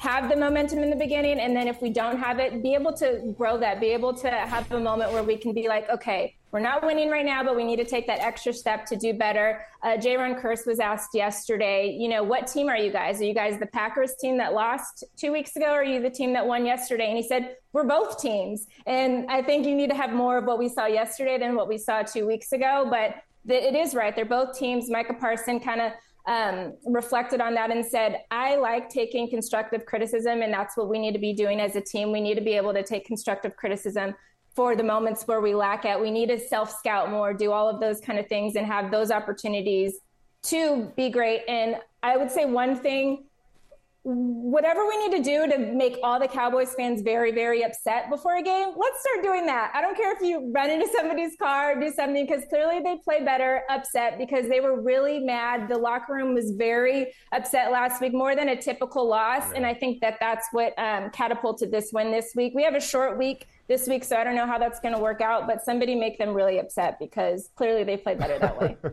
J: have the momentum in the beginning and then if we don't have it be able to grow that be able to have a moment where we can be like okay we're not winning right now but we need to take that extra step to do better. Uh, Jayron Kearse was asked yesterday you know what team are you guys? Are you guys the packers team that lost two weeks ago or are you the team that won yesterday? And he said we're both teams. And i think you need to have more of what we saw yesterday than what we saw two weeks ago but it is right. They're both teams. Micah Parsons kind of um, reflected on that and said, I like taking constructive criticism, and that's what we need to be doing as a team. We need to be able to take constructive criticism for the moments where we lack it. We need to self scout more, do all of those kind of things, and have those opportunities to be great. And I would say one thing whatever we need to do to make all the Cowboys fans very, very upset before a game, let's start doing that. I don't care if you run into somebody's car or do something because clearly they play better upset because they were really mad. The locker room was very upset last week, more than a typical loss. And I think that that's what um, catapulted this win this week. We have a short week this week, so I don't know how that's going to work out, but somebody make them really upset because clearly they played better that way.
I: and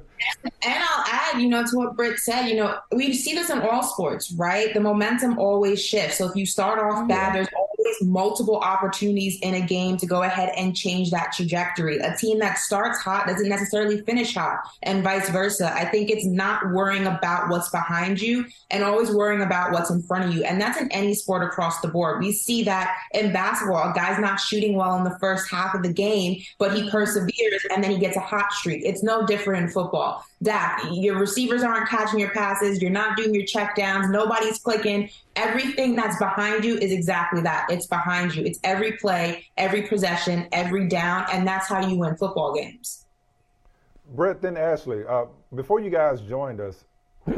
I: I'll add, you know, to what Britt said, you know, we see this in all sports, right? The momentum always shifts. So if you start off bad, there's always multiple opportunities in a game to go ahead and change that trajectory. A team that starts hot doesn't necessarily finish hot, and vice versa. I think it's not worrying about what's behind you and always worrying about what's in front of you. And that's in any sport across the board. We see that in basketball, a guy's not shooting well in the first half of the game, but he perseveres and then he gets a hot streak. It's no different in football. Dak, your receivers aren't catching your passes. You're not doing your check downs. Nobody's clicking. Everything that's behind you is exactly that. It's behind you. It's every play, every possession, every down, and that's how you win football games.
F: Brett, then Ashley, uh, before you guys joined us,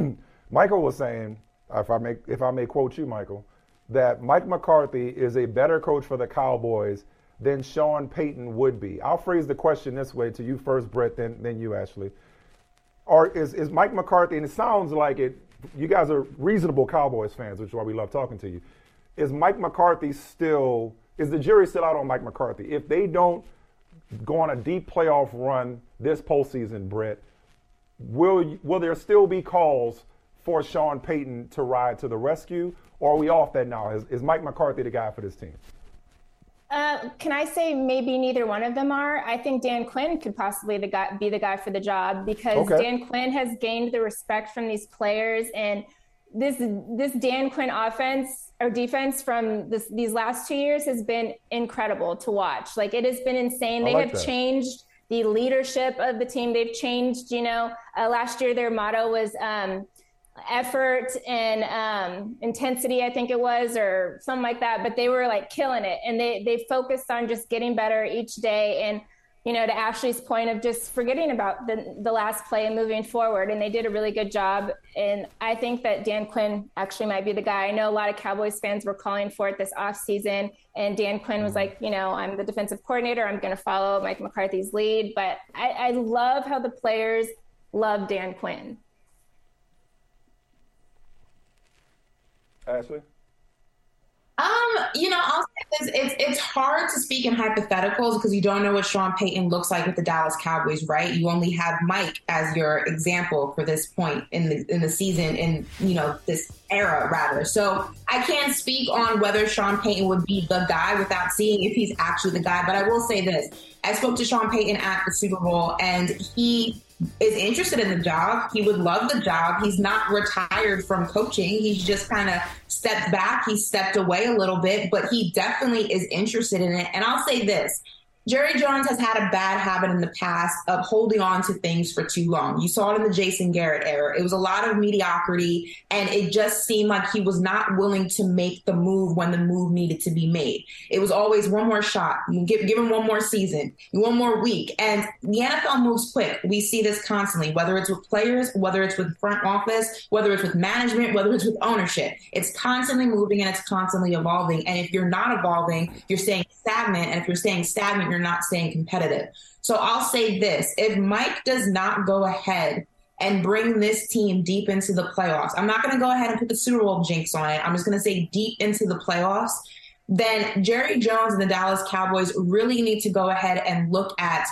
F: Michael was saying, if I may, if I may quote you, Michael, that Mike McCarthy is a better coach for the Cowboys than Sean Payton would be. I'll phrase the question this way to you first, Brett, then, then you, Ashley. Or is, is Mike McCarthy, and it sounds like it, you guys are reasonable Cowboys fans, which is why we love talking to you. Is Mike McCarthy still, is the jury still out on Mike McCarthy? If they don't go on a deep playoff run this postseason, Brett, will, will there still be calls for Sean Payton to ride to the rescue? Or are we off that now? Is, is Mike McCarthy the guy for this team?
J: Uh, can I say maybe neither one of them are? I think Dan Quinn could possibly the guy, be the guy for the job because okay. Dan Quinn has gained the respect from these players, and this this Dan Quinn offense or defense from this, these last two years has been incredible to watch. Like it has been insane. They like have that. changed the leadership of the team. They've changed. You know, uh, last year their motto was. Um, effort and um, intensity, I think it was, or something like that. But they were like killing it, and they they focused on just getting better each day. And you know, to Ashley's point of just forgetting about the the last play and moving forward, and they did a really good job. And I think that Dan Quinn actually might be the guy. I know a lot of Cowboys fans were calling for it this off season, and Dan Quinn was like, you know, I'm the defensive coordinator. I'm going to follow Mike McCarthy's lead. But I, I love how the players love Dan Quinn.
F: Ashley?
I: Um, you know, I'll say this, it's it's hard to speak in hypotheticals because you don't know what Sean Payton looks like with the Dallas Cowboys, right? You only have Mike as your example for this point in the in the season, in you know this era rather. So I can't speak on whether Sean Payton would be the guy without seeing if he's actually the guy. But I will say this: I spoke to Sean Payton at the Super Bowl, and he is interested in the job. He would love the job. He's not retired from coaching. He's just kind of stepped back. He stepped away a little bit, but he definitely is interested in it. And I'll say this Jerry Jones has had a bad habit in the past of holding on to things for too long. You saw it in the Jason Garrett era. It was a lot of mediocrity, and it just seemed like he was not willing to make the move when the move needed to be made. It was always one more shot. Give, give him one more season, one more week. And the NFL moves quick. We see this constantly, whether it's with players, whether it's with front office, whether it's with management, whether it's with ownership. It's constantly moving and it's constantly evolving. And if you're not evolving, you're staying stagnant. And if you're staying stagnant, you're you're not staying competitive. So I'll say this if Mike does not go ahead and bring this team deep into the playoffs, I'm not going to go ahead and put the Super Bowl jinx on it. I'm just going to say deep into the playoffs. Then Jerry Jones and the Dallas Cowboys really need to go ahead and look at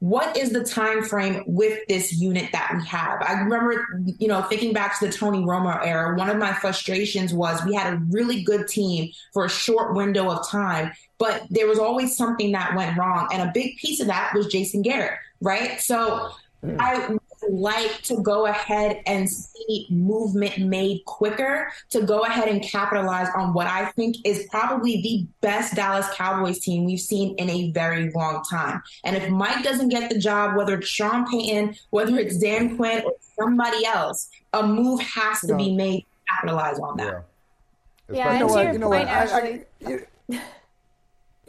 I: what is the time frame with this unit that we have? I remember you know thinking back to the tony romo era one of my frustrations was we had a really good team for a short window of time but there was always something that went wrong. And a big piece of that was jason garrett right? So mm. i like to go ahead and see movement made quicker to go ahead and capitalize on what I think is probably the best Dallas Cowboys team we've seen in a very long time. And if Mike doesn't get the job, whether it's Sean Payton, whether it's Dan Quinn or somebody else, a move has to no. be made to capitalize on that.
J: Yeah, yeah you know what? You know what? I, I,
E: you,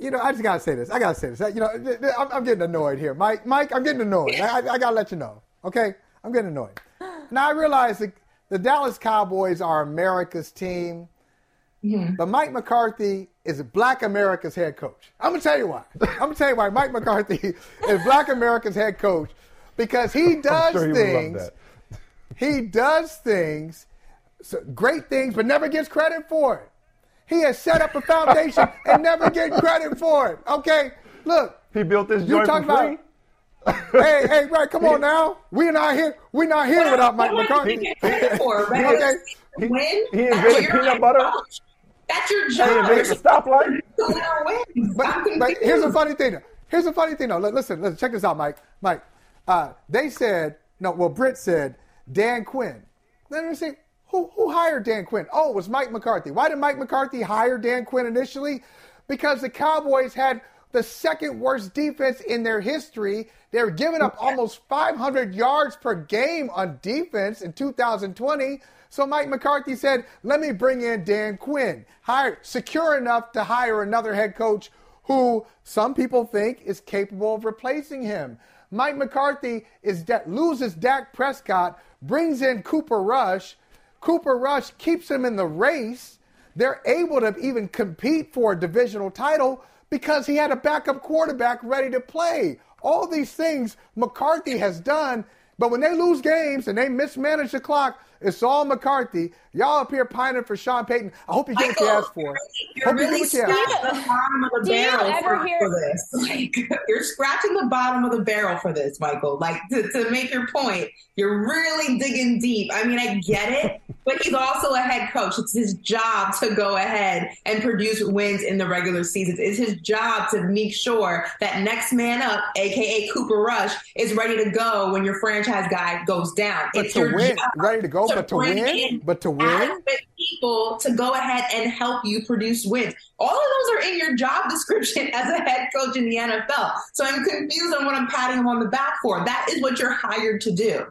E: you know, I just gotta say this. I gotta say this. You know, I'm, I'm getting annoyed here, Mike. Mike, I'm getting annoyed. I, I, gotta let you know. Okay, I'm getting annoyed. Now I realize that the Dallas Cowboys are America's team, mm-hmm. but Mike McCarthy is Black America's head coach. I'm gonna tell you why. I'm gonna tell you why Mike McCarthy is Black America's head coach because he does sure things. He, does things, so great things, but never gets credit for it. He has set up a foundation and never get credit for it. Okay, look.
F: He built this joint for free. About,
E: hey, hey, right, come on now. We're not here. We're not here what without Mike McCarthy.
I: For, okay.
F: He, he invented peanut butter.
I: That's your job. He
F: invented the stoplight.
E: but, but here's a funny thing. Here's a funny thing. though. listen, listen, check this out, Mike. Mike, uh, they said no. Well, Britt said Dan Quinn. Then they say who who hired Dan Quinn? Oh, it was Mike McCarthy. Why did Mike McCarthy hire Dan Quinn initially? Because the Cowboys had the second worst defense in their history. They're giving up almost 500 yards per game on defense in 2020. So Mike McCarthy said, "Let me bring in Dan Quinn, hire secure enough to hire another head coach who some people think is capable of replacing him." Mike McCarthy is de- loses Dak Prescott, brings in Cooper Rush. Cooper Rush keeps him in the race. They're able to even compete for a divisional title because he had a backup quarterback ready to play. All these things McCarthy has done, but when they lose games and they mismanage the clock, It's Saul McCarthy. Y'all up here pining for Sean Payton. I hope you get what you asked for.
I: You're
E: hope
I: really
E: you get what you asked
I: scratching the bottom of the
J: Do you
I: barrel
J: ever
I: for,
J: hear-
I: for this. Like you're scratching the bottom of the barrel for this, Michael. Like to, to make your point, you're really digging deep. I mean, I get it, but he's also a head coach. It's his job to go ahead and produce wins in the regular season. It's his job to make sure that next man up, aka Cooper Rush, is ready to go when your franchise guy goes down.
E: But
I: it's
E: to
I: your
E: win,
I: job
E: ready to go, but to
I: bring
E: win,
I: in
E: but to win.
I: people to go ahead and help you produce wins. All of those are in your job description as a head coach in the NFL. So I'm confused on what I'm patting him on the back for. That is what you're hired to do.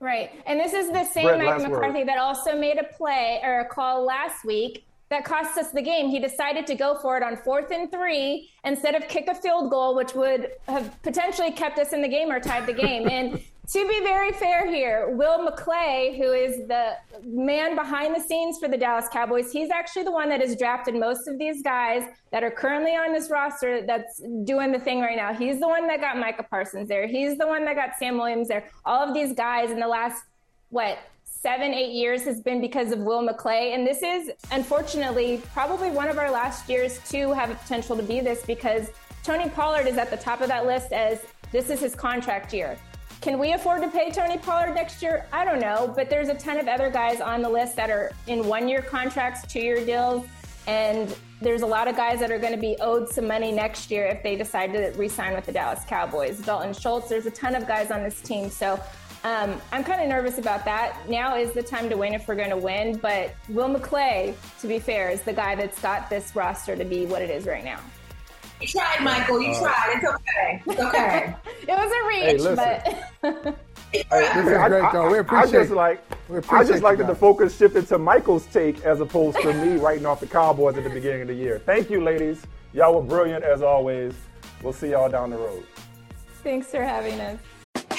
J: Right. And this is the same
F: Brett,
J: Mike McCarthy
F: word.
J: that also made a play or a call last week that cost us the game. He decided to go for it on fourth and three instead of kick a field goal, which would have potentially kept us in the game or tied the game. And to be very fair here, Will McClay, who is the man behind the scenes for the Dallas Cowboys, he's actually the one that has drafted most of these guys that are currently on this roster that's doing the thing right now. He's the one that got Micah Parsons there. He's the one that got Sam Williams there. All of these guys in the last, what, seven, eight years has been because of Will McClay. And this is, unfortunately, probably one of our last years to have a potential to be this because Tony Pollard is at the top of that list as this is his contract year. Can we afford to pay Tony Pollard next year? I don't know, but there's a ton of other guys on the list that are in one year contracts, two year deals, and there's a lot of guys that are going to be owed some money next year if they decide to re sign with the Dallas Cowboys. Dalton Schultz, there's a ton of guys on this team. So um, I'm kind of nervous about that. Now is the time to win if we're going to win, but Will McClay, to be fair, is the guy that's got this roster to be what it is right now.
I: You tried, Michael. You
F: Uh,
I: tried. It's okay. It's okay.
J: It was a reach,
F: Hey, listen.
J: but.
E: This is great, though. We
F: I
E: appreciate
F: just like
E: we
F: I just like that the focus shifted to Michael's take as opposed to me writing off the Cowboys at the beginning of the year. Thank you, ladies. Y'all were brilliant as always. We'll see y'all down the road.
J: Thanks for having us.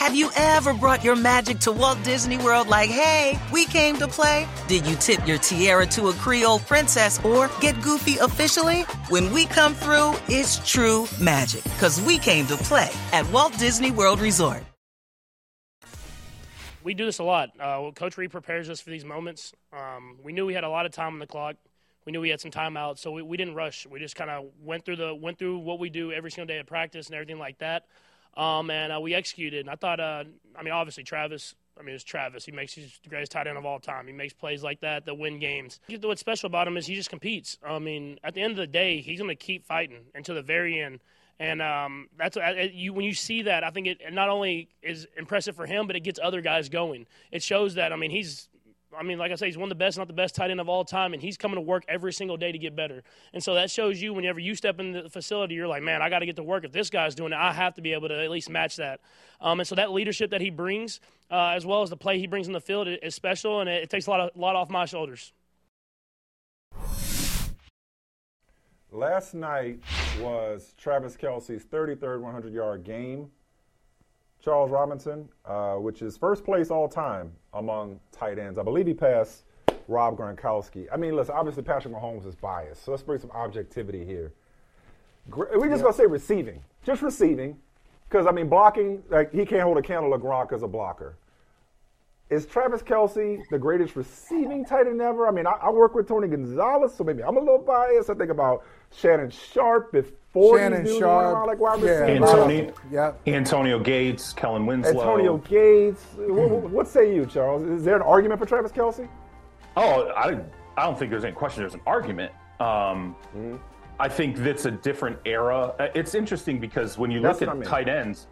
G: Have you ever brought your magic to Walt Disney World like, hey, we came to play? Did you tip your tiara to a Creole princess or get goofy officially? When we come through, it's true magic because we came to play at Walt Disney World Resort.
K: we do this a lot. Uh, Coach Reid prepares us for these moments. Um, we knew we had a lot of time on the clock. We knew we had some time out, so we, we didn't rush. We just kind of went through the went through what we do every single day of practice and everything like that. Um, and uh, we executed. And I thought, uh, I mean, obviously Travis. I mean, it's Travis. He makes he's the greatest tight end of all time. He makes plays like that that win games. What's special about him is he just competes. I mean, at the end of the day, he's going to keep fighting until the very end. And um, that's uh, you when you see that, I think it not only is impressive for him, but it gets other guys going. It shows that I mean he's. I mean, like I say, he's one of the best, not the best tight end of all time, and he's coming to work every single day to get better. And so that shows you whenever you step into the facility, you're like, man, I got to get to work. If this guy's doing it, I have to be able to at least match that. Um, and so that leadership that he brings, uh, as well as the play he brings in the field, is special, and it, it takes a lot, of, lot off my shoulders.
F: Last night was Travis Kelce's 33rd 100 yard game. Charles Robinson, uh, which is first place all time among tight ends. I believe he passed Rob Gronkowski. I mean, listen, obviously Patrick Mahomes is biased, so let's bring some objectivity here. We're just gonna say receiving, just receiving, because I mean blocking. Like he can't hold a candle to Gronk as a blocker. Is Travis Kelce the greatest receiving tight end ever? I mean, I, I work with Tony Gonzalez, so maybe I'm a little biased. I think about Shannon Sharpe before
E: Shannon
F: he's
E: Sharp,
F: like wide
E: yeah.
L: Antonio,
E: Yep.
L: Antonio Gates, Kellen Winslow.
F: Antonio Gates. What, what- what say you, Charles? Is there an argument for Travis Kelce?
L: Oh, I, I don't think there's any question. There's an argument. Um,
F: Mm-hmm.
L: I think that's a different era. Uh, It's interesting because when you
F: That's
L: look at
F: I mean.
L: tight ends,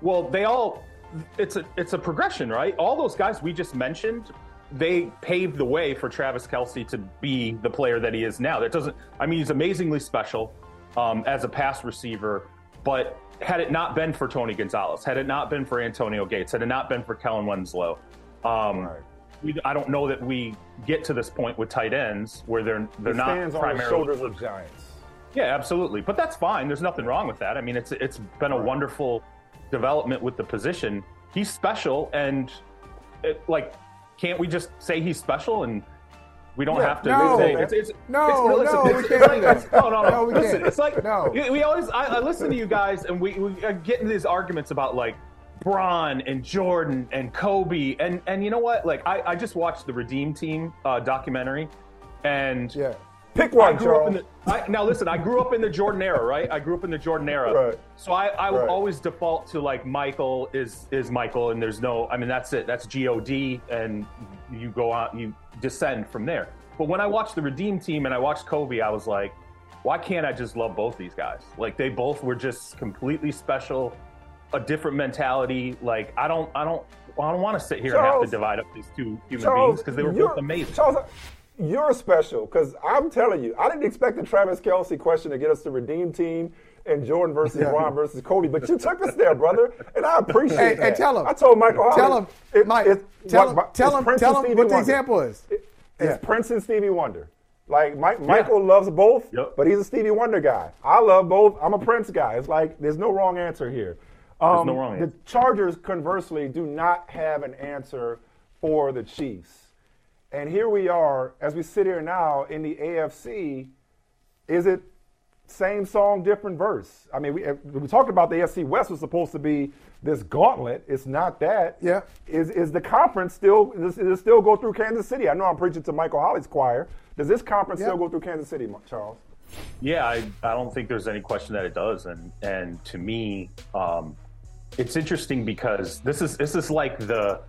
L: well, they all it's a it's a progression, right? All those guys we just mentioned, they paved the way for Travis Kelce to be the player that he is now. That doesn't. I mean, he's amazingly special um, as a pass receiver, but had it not been for Tony Gonzalez, had it not been for Antonio Gates, had it not been for Kellen Winslow, um, we, I don't know that we get to this point with tight ends where they're they're
F: he
L: not
F: stands on the
L: primarily
F: shoulders of giants.
L: yeah, absolutely. But that's fine. There's nothing wrong with that. I mean, it's it's been a wonderful development with the position. He's special, and it, like, can't we just say he's special and we don't
E: Yeah,
L: have to
E: no.
L: say it's, it's,
E: No,
L: it's,
E: no,
L: it's,
E: we
L: it's
E: can't
L: like
E: do
L: No, no, no.
E: No, we
L: listen,
E: can't.
L: it's like
E: No.
L: we always. I, I listen to you guys, and we, we uh, get into these arguments about like Bron and Jordan and Kobe and and you know what? Like I, I just watched the Redeem Team uh, documentary, and
E: yeah,
F: pick one.
L: I grew up in the, I, now listen, I grew up in the Jordan era, right? I grew up in the Jordan era,
F: Right.
L: so I, I would
F: Right.
L: always default to like Michael is is Michael, and there's no, I mean that's it, that's God, and you go out, you descend from there. But when I watched the Redeem Team and I watched Kobe, I was like, why can't I just love both these guys? Like they both were just completely special, a different mentality. Like I don't, I don't, I don't want to sit here and have to divide up these two human
F: Charles,
L: beings because they were both amazing.
F: Charles, you're special because I'm telling you, I didn't expect the Travis Kelce question to get us to redeem team and Jordan versus
E: Yeah.
F: Bron versus Kobe, but you took us there, brother, and I appreciate
E: Hey,
F: that.
E: hey, tell him.
F: I told Michael,
E: Tell
F: Hollis,
E: him,
F: it-
E: Mike.
F: it's-
E: tell
F: what-
E: him. Tell
F: it's
E: him.
F: Prince
E: Tell him
F: Stevie
E: what the
F: Wonder.
E: example is.
F: It's
E: Yeah.
F: Prince and Stevie Wonder. Like Mike, Michael loves both, but he's a Stevie Wonder guy. I love both. I'm a Prince guy. It's like there's no wrong answer here. Um,
L: no wrong answer. the.
F: Chargers, conversely, do not have an answer for the Chiefs. And here we are, as we sit here now in the AFC. Is it same song, different verse? I mean, we, we talked about the AFC West was supposed to be this gauntlet. It's not that.
E: Yeah.
F: Is is the conference still? Does it still go through Kansas City? I know I'm preaching to Michael Holley's choir. Does this conference
E: Yeah.
F: still go through Kansas City, Charles?
L: Yeah, I, I don't think there's any question that it does, and and to me, um, it's interesting because this is this is like the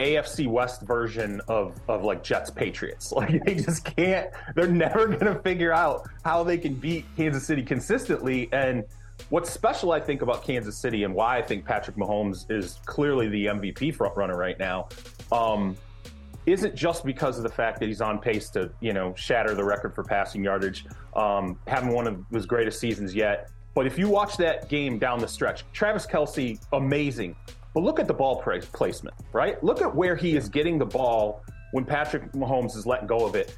L: AFC West version of of like Jets Patriots. Like they just can't. They're never gonna figure out how they can beat Kansas City consistently. And what's special, I think, about Kansas City and why I think Patrick Mahomes is clearly the MVP front runner right now. Um, isn't just because of the fact that he's on pace to, you know, shatter the record for passing yardage, um, having one of his greatest seasons yet. But if you watch that game down the stretch, Travis Kelce, amazing. But look at the ball placement, right? Look at where he is getting the ball when Patrick Mahomes is letting go of it.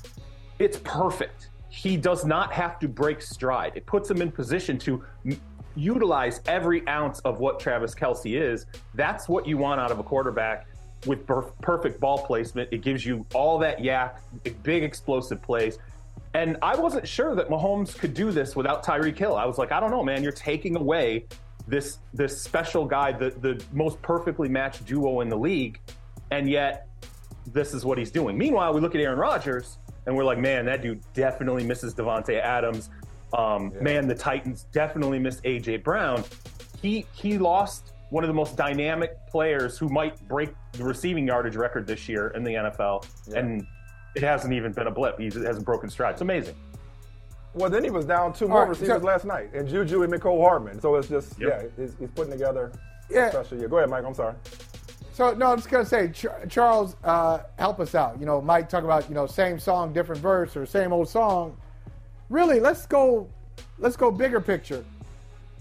L: It's perfect. He does not have to break stride. It puts him in position to utilize every ounce of what Travis Kelce is. That's what you want out of a quarterback with per- perfect ball placement. It gives you all that YAC, big explosive plays. And I wasn't sure that Mahomes could do this without Tyreek Hill. I was like, I don't know, man. You're taking away this this special guy, the the most perfectly matched duo in the league, and yet this is what he's doing. Meanwhile, we look at Aaron Rodgers and we're like, man, that dude definitely misses Davante Adams. Um, Man, the Titans definitely missed AJ Brown. He he lost one of the most dynamic players who might break the receiving yardage record this year in the NFL, and it hasn't even been a blip. He hasn't broken stride. It's amazing.
F: Well, then he was down two more
E: right,
F: receivers
E: so-
F: last night, and Juju and Mecole Hardman. So it's just
L: Yep.
F: yeah, he's, he's putting together
E: Yeah.
F: a special year. Go ahead, Mike. I'm sorry.
E: So no, I'm just gonna say, Char- Charles, uh, help us out. You know, Mike talk about you know same song, different verse, or same old song. Really, let's go, let's go bigger picture,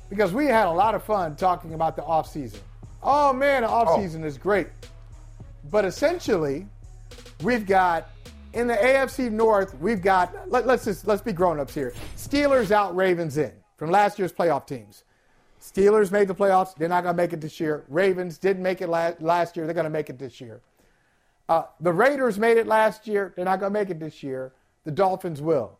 E: because we had a lot of fun talking about the off season. Oh man, the off season is great, but essentially, we've got in the AFC North, we've got let, let's just let's be grown ups here. Steelers out, Ravens in from last year's playoff teams. Steelers made the playoffs. They're not going to make it this year. Ravens didn't make it la- last year. They're going to make it this year. Uh, the Raiders made it last year. They're not going to make it this year. The Dolphins will.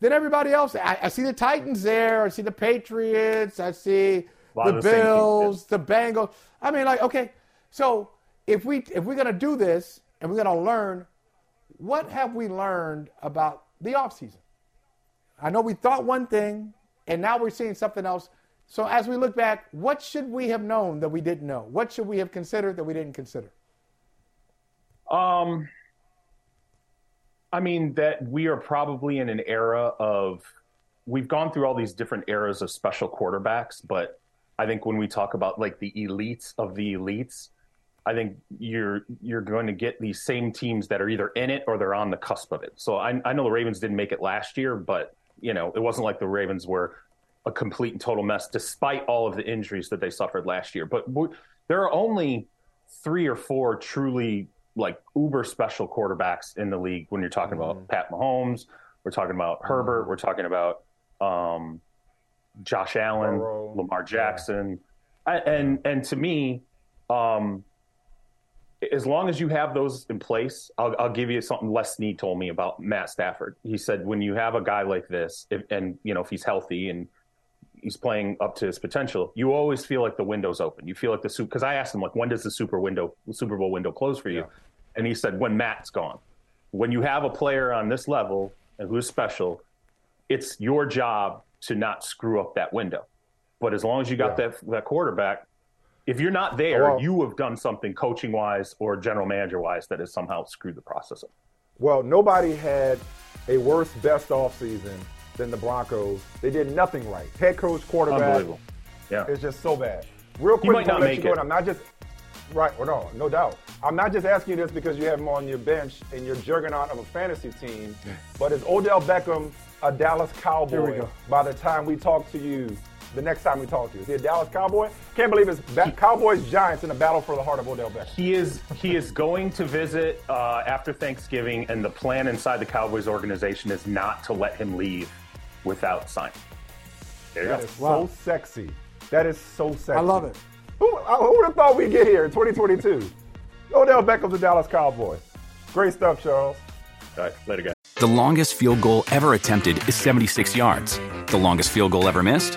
E: Then everybody else. I, I see the Titans there. I see the Patriots. I see the Bills, the Bengals. I mean, like, okay. So if we if we're going to do this and we're going to learn, what have we learned about the offseason? I know we thought one thing, and now we're seeing something else. So as we look back, what should we have known that we didn't know? What should we have considered that we didn't consider?
L: Um, I mean that we are probably in an era of we've gone through all these different eras of special quarterbacks, but I think when we talk about like the elites of the elites, I think you're you're going to get these same teams that are either in it or they're on the cusp of it. So I, I know the Ravens didn't make it last year, but you know it wasn't like the Ravens were a complete and total mess despite all of the injuries that they suffered last year. But there are only three or four truly like uber special quarterbacks in the league when you're talking about Pat Mahomes, we're talking about Herbert, we're talking about um, Josh Allen,
F: Burrow.
L: Lamar Jackson, I, and and to me, um, as long as you have those in place, I'll, I'll give you something Les Snead told me about Matt Stafford. He said when you have a guy like this, if, and you know if he's healthy and he's playing up to his potential, you always feel like the window's open. You feel like the super because I asked him like when does the super window Super Bowl window close for you? And he said when Matt's gone. When you have a player on this level and who's special, it's your job to not screw up that window. But as long as you got that that quarterback, if you're not there,
F: Well-
L: you have done something coaching wise or general manager wise that has somehow screwed the process up.
F: Well, nobody had a worse best offseason than the Broncos. They did nothing right. Head coach, quarterback.
L: Unbelievable. Yeah.
F: It's just so bad. Real
L: He
F: quick,
L: might
F: I
L: not
F: let
L: make
F: you go,
L: it.
F: and I'm not just right. or no, no doubt. I'm not just asking you this because you have him on your bench and you're juggernaut of a fantasy team. But is Odell Beckham a Dallas Cowboy
E: Here we go.
F: by the time we talk to you? The next time we talk to you, is he a Dallas Cowboy? Can't believe it's ba- Cowboys Giants in a battle for the heart of Odell Beckham.
L: He is he is going to visit uh, after Thanksgiving, and the plan inside the Cowboys organization is not to let him leave without signing. There you
F: That
L: go.
F: is so sexy. That is so sexy.
E: I love it.
F: Who, uh, who would have thought we'd get here in 2022? Odell Beckham's a Dallas Cowboy. Great stuff, Charles.
L: All right, later, guys.
M: The longest field goal ever attempted is 76 yards. The longest field goal ever missed?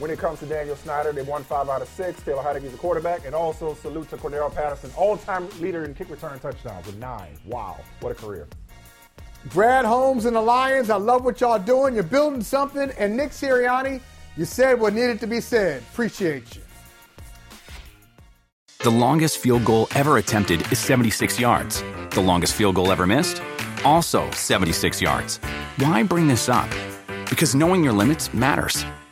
F: when it comes to Daniel Snyder. They won five out of six. Taylor Heinicke's a quarterback. And also salute to Cordarrelle Patterson, all-time leader in kick return touchdowns with nine. Wow, what a career.
E: Brad Holmes and the Lions, I love what y'all doing. You're building something. And Nick Sirianni, you said what needed to be said. Appreciate you.
M: The longest field goal ever attempted is 76 yards. The longest field goal ever missed? Also 76 yards. Why bring this up? Because knowing your limits matters,